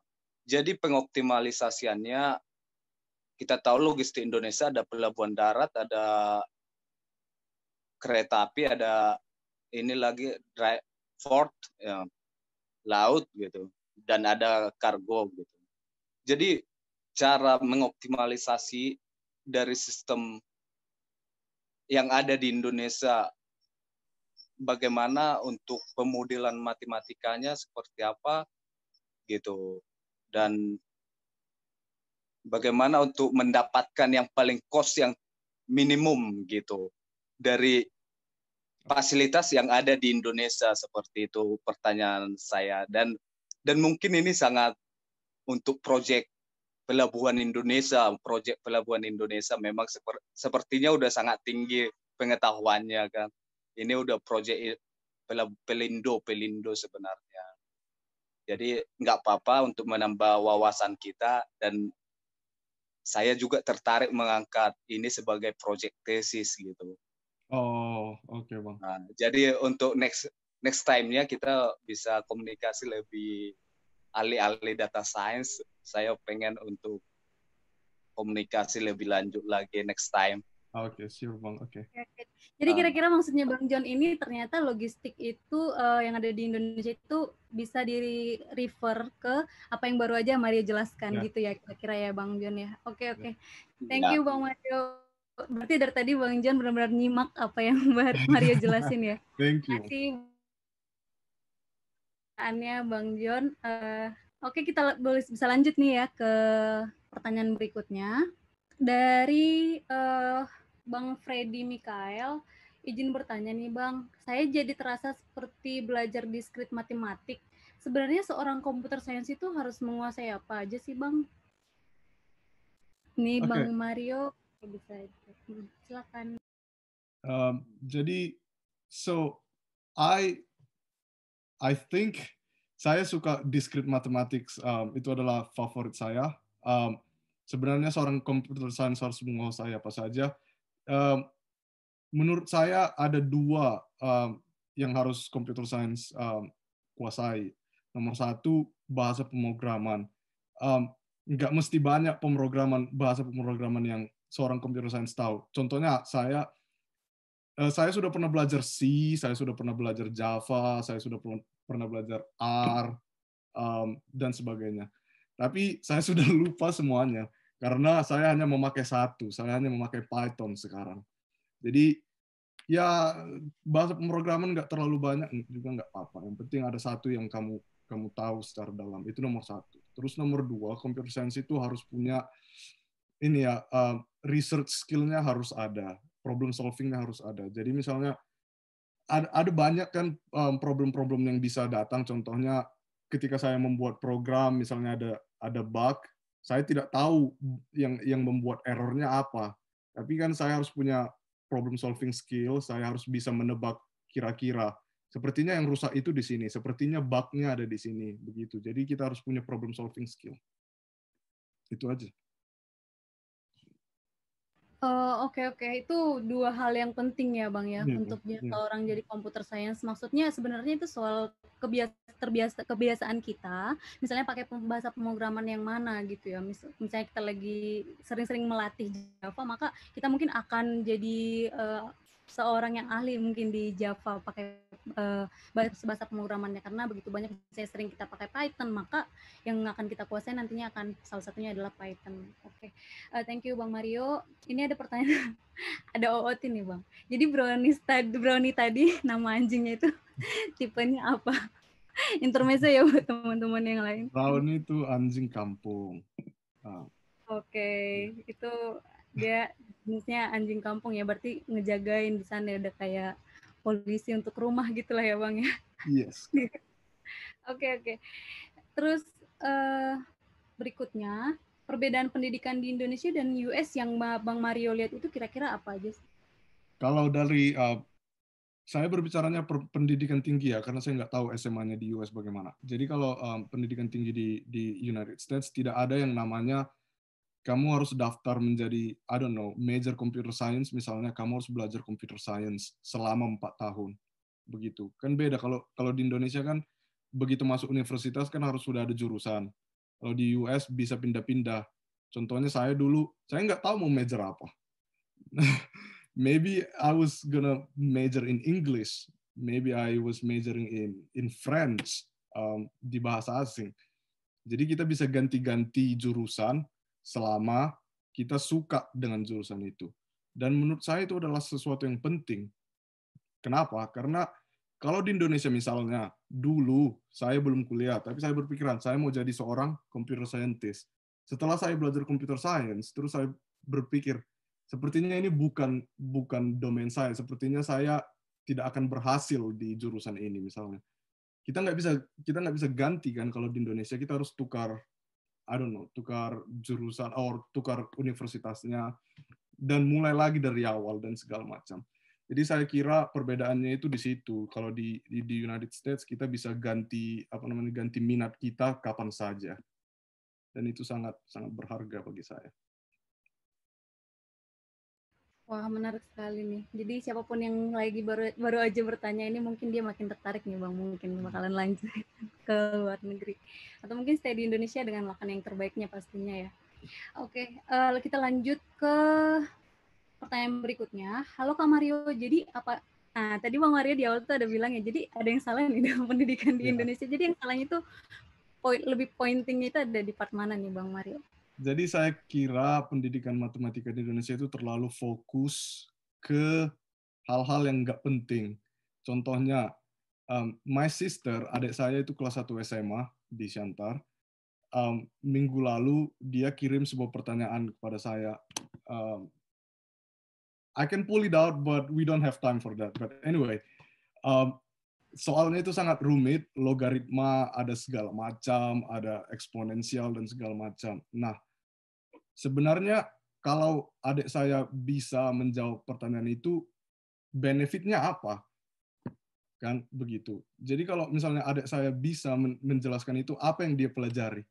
jadi pengoptimalisasiannya kita tahu logistik Indonesia ada pelabuhan darat, ada kereta api, ada ini lagi dry, port, ya, laut gitu, dan ada kargo gitu. Jadi cara mengoptimalisasi dari sistem yang ada di Indonesia bagaimana untuk pemodelan matematikanya seperti apa gitu dan bagaimana untuk mendapatkan yang paling cost yang minimum gitu dari fasilitas yang ada di Indonesia seperti itu pertanyaan saya dan dan mungkin ini sangat untuk proyek pelabuhan Indonesia, proyek pelabuhan Indonesia memang seper, sepertinya udah sangat tinggi pengetahuannya kan. Ini udah proyek pelindo pelindo sebenarnya. Jadi nggak apa-apa untuk menambah wawasan kita dan saya juga tertarik mengangkat ini sebagai project thesis gitu. Oh, oke okay, bang. Nah, jadi untuk next next time-nya kita bisa komunikasi lebih ahli-ahli data science. Saya pengen untuk komunikasi lebih lanjut lagi next time. Oke, okay, sure bang. Oke. Okay. Jadi ah. kira-kira maksudnya bang John ini ternyata logistik itu uh, yang ada di Indonesia itu bisa di refer ke apa yang baru aja Mario jelaskan yeah. gitu ya kira-kira ya bang John ya. Oke okay, oke. Okay. Ya. Thank you bang Mario. Berarti dari tadi bang John benar-benar nyimak apa yang Mario jelasin ya. Thank you. Terima kasih. bang John. Uh, oke okay, kita boleh bisa lanjut nih ya ke pertanyaan berikutnya dari uh, Bang Freddy Mikael, izin bertanya nih Bang, saya jadi terasa seperti belajar diskrit matematik. Sebenarnya seorang komputer sains itu harus menguasai apa aja sih Bang? Nih okay. Bang Mario bisa silakan. Um, jadi, so I I think saya suka discrete mathematics. Um, itu adalah favorit saya. Um, sebenarnya seorang komputer science harus menguasai apa saja menurut saya ada dua yang harus computer science kuasai. Nomor satu bahasa pemrograman. Um, nggak mesti banyak pemrograman bahasa pemrograman yang seorang computer science tahu. Contohnya saya uh, saya sudah pernah belajar C, saya sudah pernah belajar Java, saya sudah pernah belajar R dan sebagainya. Tapi saya sudah lupa semuanya karena saya hanya memakai satu, saya hanya memakai Python sekarang. Jadi ya bahasa pemrograman nggak terlalu banyak juga nggak apa-apa. Yang penting ada satu yang kamu kamu tahu secara dalam itu nomor satu. Terus nomor dua, computer science itu harus punya ini ya uh, research skillnya harus ada, problem solvingnya harus ada. Jadi misalnya ada, ada banyak kan problem-problem um, yang bisa datang. Contohnya ketika saya membuat program, misalnya ada ada bug, saya tidak tahu yang yang membuat errornya apa. Tapi kan saya harus punya problem solving skill, saya harus bisa menebak kira-kira sepertinya yang rusak itu di sini, sepertinya bug-nya ada di sini, begitu. Jadi kita harus punya problem solving skill. Itu aja. Uh, Oke okay, oke, okay. itu dua hal yang penting ya bang ya yeah, untuk yeah. orang jadi komputer science. Maksudnya sebenarnya itu soal kebiasa terbiasa kebiasaan kita. Misalnya pakai bahasa pemrograman yang mana gitu ya. misalnya kita lagi sering-sering melatih Java, maka kita mungkin akan jadi uh, seorang yang ahli mungkin di Java pakai uh, bahasa pemrogramannya karena begitu banyak saya sering kita pakai Python maka yang akan kita kuasai nantinya akan salah satunya adalah Python. Oke, okay. uh, thank you Bang Mario. Ini ada pertanyaan, ada OOT nih Bang. Jadi brownie tadi, brownie tadi nama anjingnya itu tipenya apa? Intermezzo ya buat teman-teman yang lain. Brownie itu anjing kampung. Ah. Oke, okay. itu dia jenisnya anjing kampung ya berarti ngejagain di sana udah kayak polisi untuk rumah gitulah ya bang ya yes oke oke okay, okay. terus uh, berikutnya perbedaan pendidikan di Indonesia dan US yang bang Mario lihat itu kira-kira apa aja sih kalau dari uh, saya berbicaranya per pendidikan tinggi ya karena saya nggak tahu SMA-nya di US bagaimana. Jadi kalau um, pendidikan tinggi di di United States tidak ada yang namanya kamu harus daftar menjadi I don't know major computer science. Misalnya kamu harus belajar computer science selama empat tahun. Begitu. Kan beda. Kalau kalau di Indonesia kan begitu masuk universitas kan harus sudah ada jurusan. Kalau di US bisa pindah-pindah. Contohnya saya dulu saya nggak tahu mau major apa. Maybe I was gonna major in English. Maybe I was majoring in in French. Um, di bahasa asing. Jadi kita bisa ganti-ganti jurusan selama kita suka dengan jurusan itu. Dan menurut saya itu adalah sesuatu yang penting. Kenapa? Karena kalau di Indonesia misalnya, dulu saya belum kuliah, tapi saya berpikiran saya mau jadi seorang computer scientist. Setelah saya belajar computer science, terus saya berpikir, sepertinya ini bukan bukan domain saya, sepertinya saya tidak akan berhasil di jurusan ini misalnya. Kita nggak bisa kita nggak bisa ganti kan kalau di Indonesia kita harus tukar I don't know, tukar jurusan atau tukar universitasnya dan mulai lagi dari awal dan segala macam. Jadi saya kira perbedaannya itu di situ. Kalau di, di di United States kita bisa ganti apa namanya ganti minat kita kapan saja. Dan itu sangat sangat berharga bagi saya. Wah, menarik sekali nih. Jadi siapa pun yang lagi baru baru aja bertanya ini mungkin dia makin tertarik nih Bang, mungkin bakalan lanjut ke luar negeri. Atau mungkin stay di Indonesia dengan makan yang terbaiknya pastinya ya. Oke, uh, kita lanjut ke pertanyaan berikutnya. Halo Kak Mario, jadi apa Nah, tadi Bang Mario di awal tuh ada bilang ya, jadi ada yang salah nih dalam pendidikan di ya. Indonesia. Jadi yang salahnya itu point, lebih pointingnya itu ada di part mana nih Bang Mario? Jadi saya kira pendidikan matematika di Indonesia itu terlalu fokus ke hal-hal yang nggak penting. Contohnya, um, my sister, adik saya itu kelas 1 SMA di Shantar. Um, minggu lalu dia kirim sebuah pertanyaan kepada saya. Um, I can pull it out, but we don't have time for that. But anyway, um, soalnya itu sangat rumit, logaritma ada segala macam, ada eksponensial dan segala macam. Nah, sebenarnya kalau adik saya bisa menjawab pertanyaan itu, benefitnya apa? Kan begitu. Jadi kalau misalnya adik saya bisa menjelaskan itu, apa yang dia pelajari?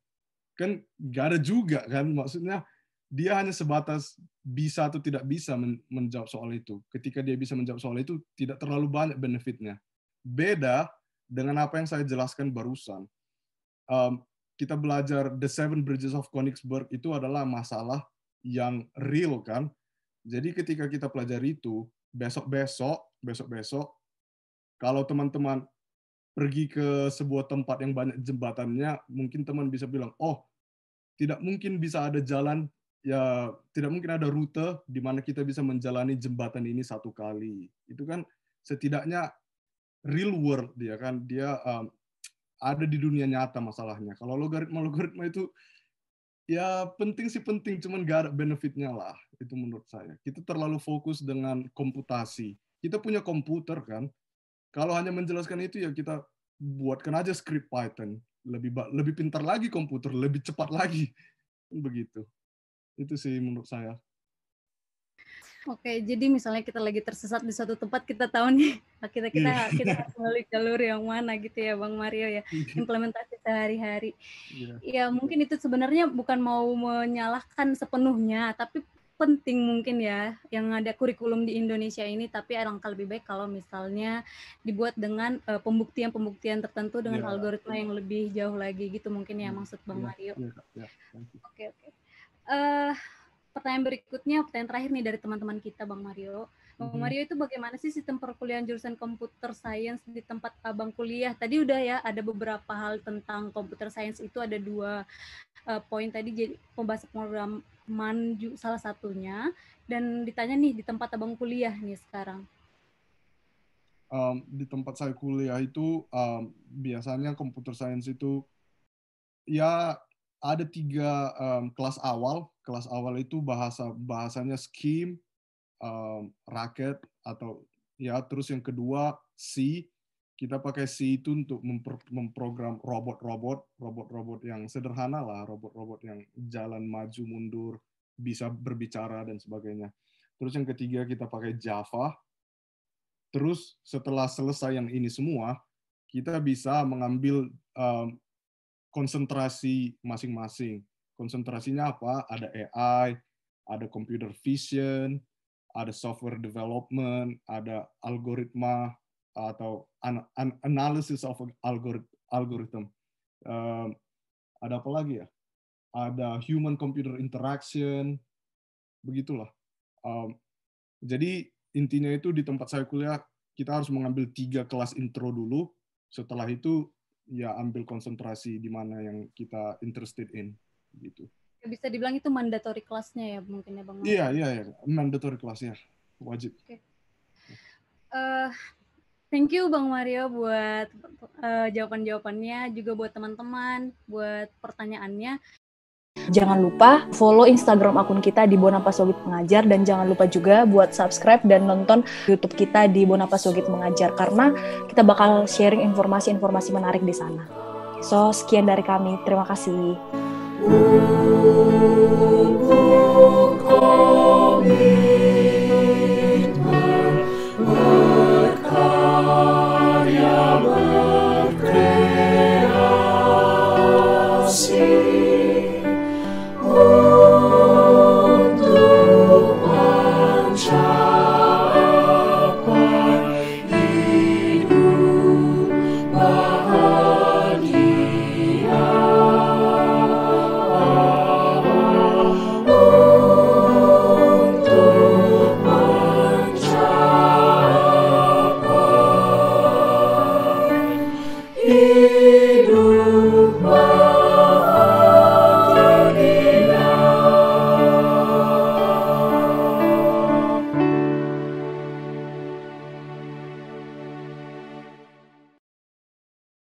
Kan nggak ada juga kan, maksudnya dia hanya sebatas bisa atau tidak bisa menjawab soal itu. Ketika dia bisa menjawab soal itu, tidak terlalu banyak benefitnya. Beda dengan apa yang saya jelaskan barusan. Um, kita belajar The Seven Bridges of Königsberg itu adalah masalah yang real kan. Jadi ketika kita pelajari itu, besok-besok, besok-besok, kalau teman-teman pergi ke sebuah tempat yang banyak jembatannya, mungkin teman bisa bilang, oh, tidak mungkin bisa ada jalan ya tidak mungkin ada rute di mana kita bisa menjalani jembatan ini satu kali. Itu kan setidaknya real world dia kan dia um, ada di dunia nyata masalahnya. Kalau logaritma logaritma itu ya penting sih penting, cuman gak ada benefitnya lah. Itu menurut saya. Kita terlalu fokus dengan komputasi. Kita punya komputer kan. Kalau hanya menjelaskan itu ya kita buatkan aja script Python. Lebih lebih pintar lagi komputer, lebih cepat lagi. Begitu. Itu sih menurut saya. Oke, jadi misalnya kita lagi tersesat di suatu tempat, kita tahu nih kita kita yeah. kita harus melalui jalur yang mana gitu ya, Bang Mario ya, iya. implementasi sehari-hari. Yeah. Ya mungkin itu sebenarnya bukan mau menyalahkan sepenuhnya, tapi penting mungkin ya yang ada kurikulum di Indonesia ini, tapi alangkah lebih baik kalau misalnya dibuat dengan uh, pembuktian-pembuktian tertentu dengan yeah. algoritma yang lebih jauh lagi gitu mungkin ya hmm. maksud Bang yeah. Mario. Oke yeah. oke. Okay, okay uh, pertanyaan berikutnya, pertanyaan terakhir nih dari teman-teman kita, Bang Mario. Bang mm-hmm. Mario itu bagaimana sih sistem perkuliahan jurusan computer science di tempat abang kuliah? Tadi udah ya ada beberapa hal tentang computer science itu ada dua uh, poin tadi jadi pembahasan pemrograman salah satunya dan ditanya nih di tempat abang kuliah nih sekarang. Um, di tempat saya kuliah itu um, biasanya computer science itu ya ada tiga um, kelas awal. Kelas awal itu bahasa bahasanya scheme, um, raket atau ya terus yang kedua C. Kita pakai C itu untuk memprogram robot-robot, robot-robot yang sederhana lah, robot-robot yang jalan maju mundur, bisa berbicara dan sebagainya. Terus yang ketiga kita pakai Java. Terus setelah selesai yang ini semua, kita bisa mengambil um, konsentrasi masing-masing. Konsentrasinya apa? Ada AI, ada computer vision, ada software development, ada algoritma atau an an analysis of algorithm. Um, ada apa lagi ya? Ada human computer interaction, begitulah. Um, jadi intinya itu di tempat saya kuliah kita harus mengambil tiga kelas intro dulu. Setelah itu ya ambil konsentrasi di mana yang kita interested in gitu. Ya, bisa dibilang itu mandatory kelasnya ya mungkin ya bang. Iya iya ya. mandatory kelasnya wajib. Okay. Uh, eh, thank you bang Mario buat uh, jawaban-jawabannya juga buat teman-teman buat pertanyaannya. Jangan lupa follow Instagram akun kita di Bonapa Sogit Mengajar dan jangan lupa juga buat subscribe dan nonton YouTube kita di Bonapa Sogit Mengajar karena kita bakal sharing informasi-informasi menarik di sana. So, sekian dari kami. Terima kasih.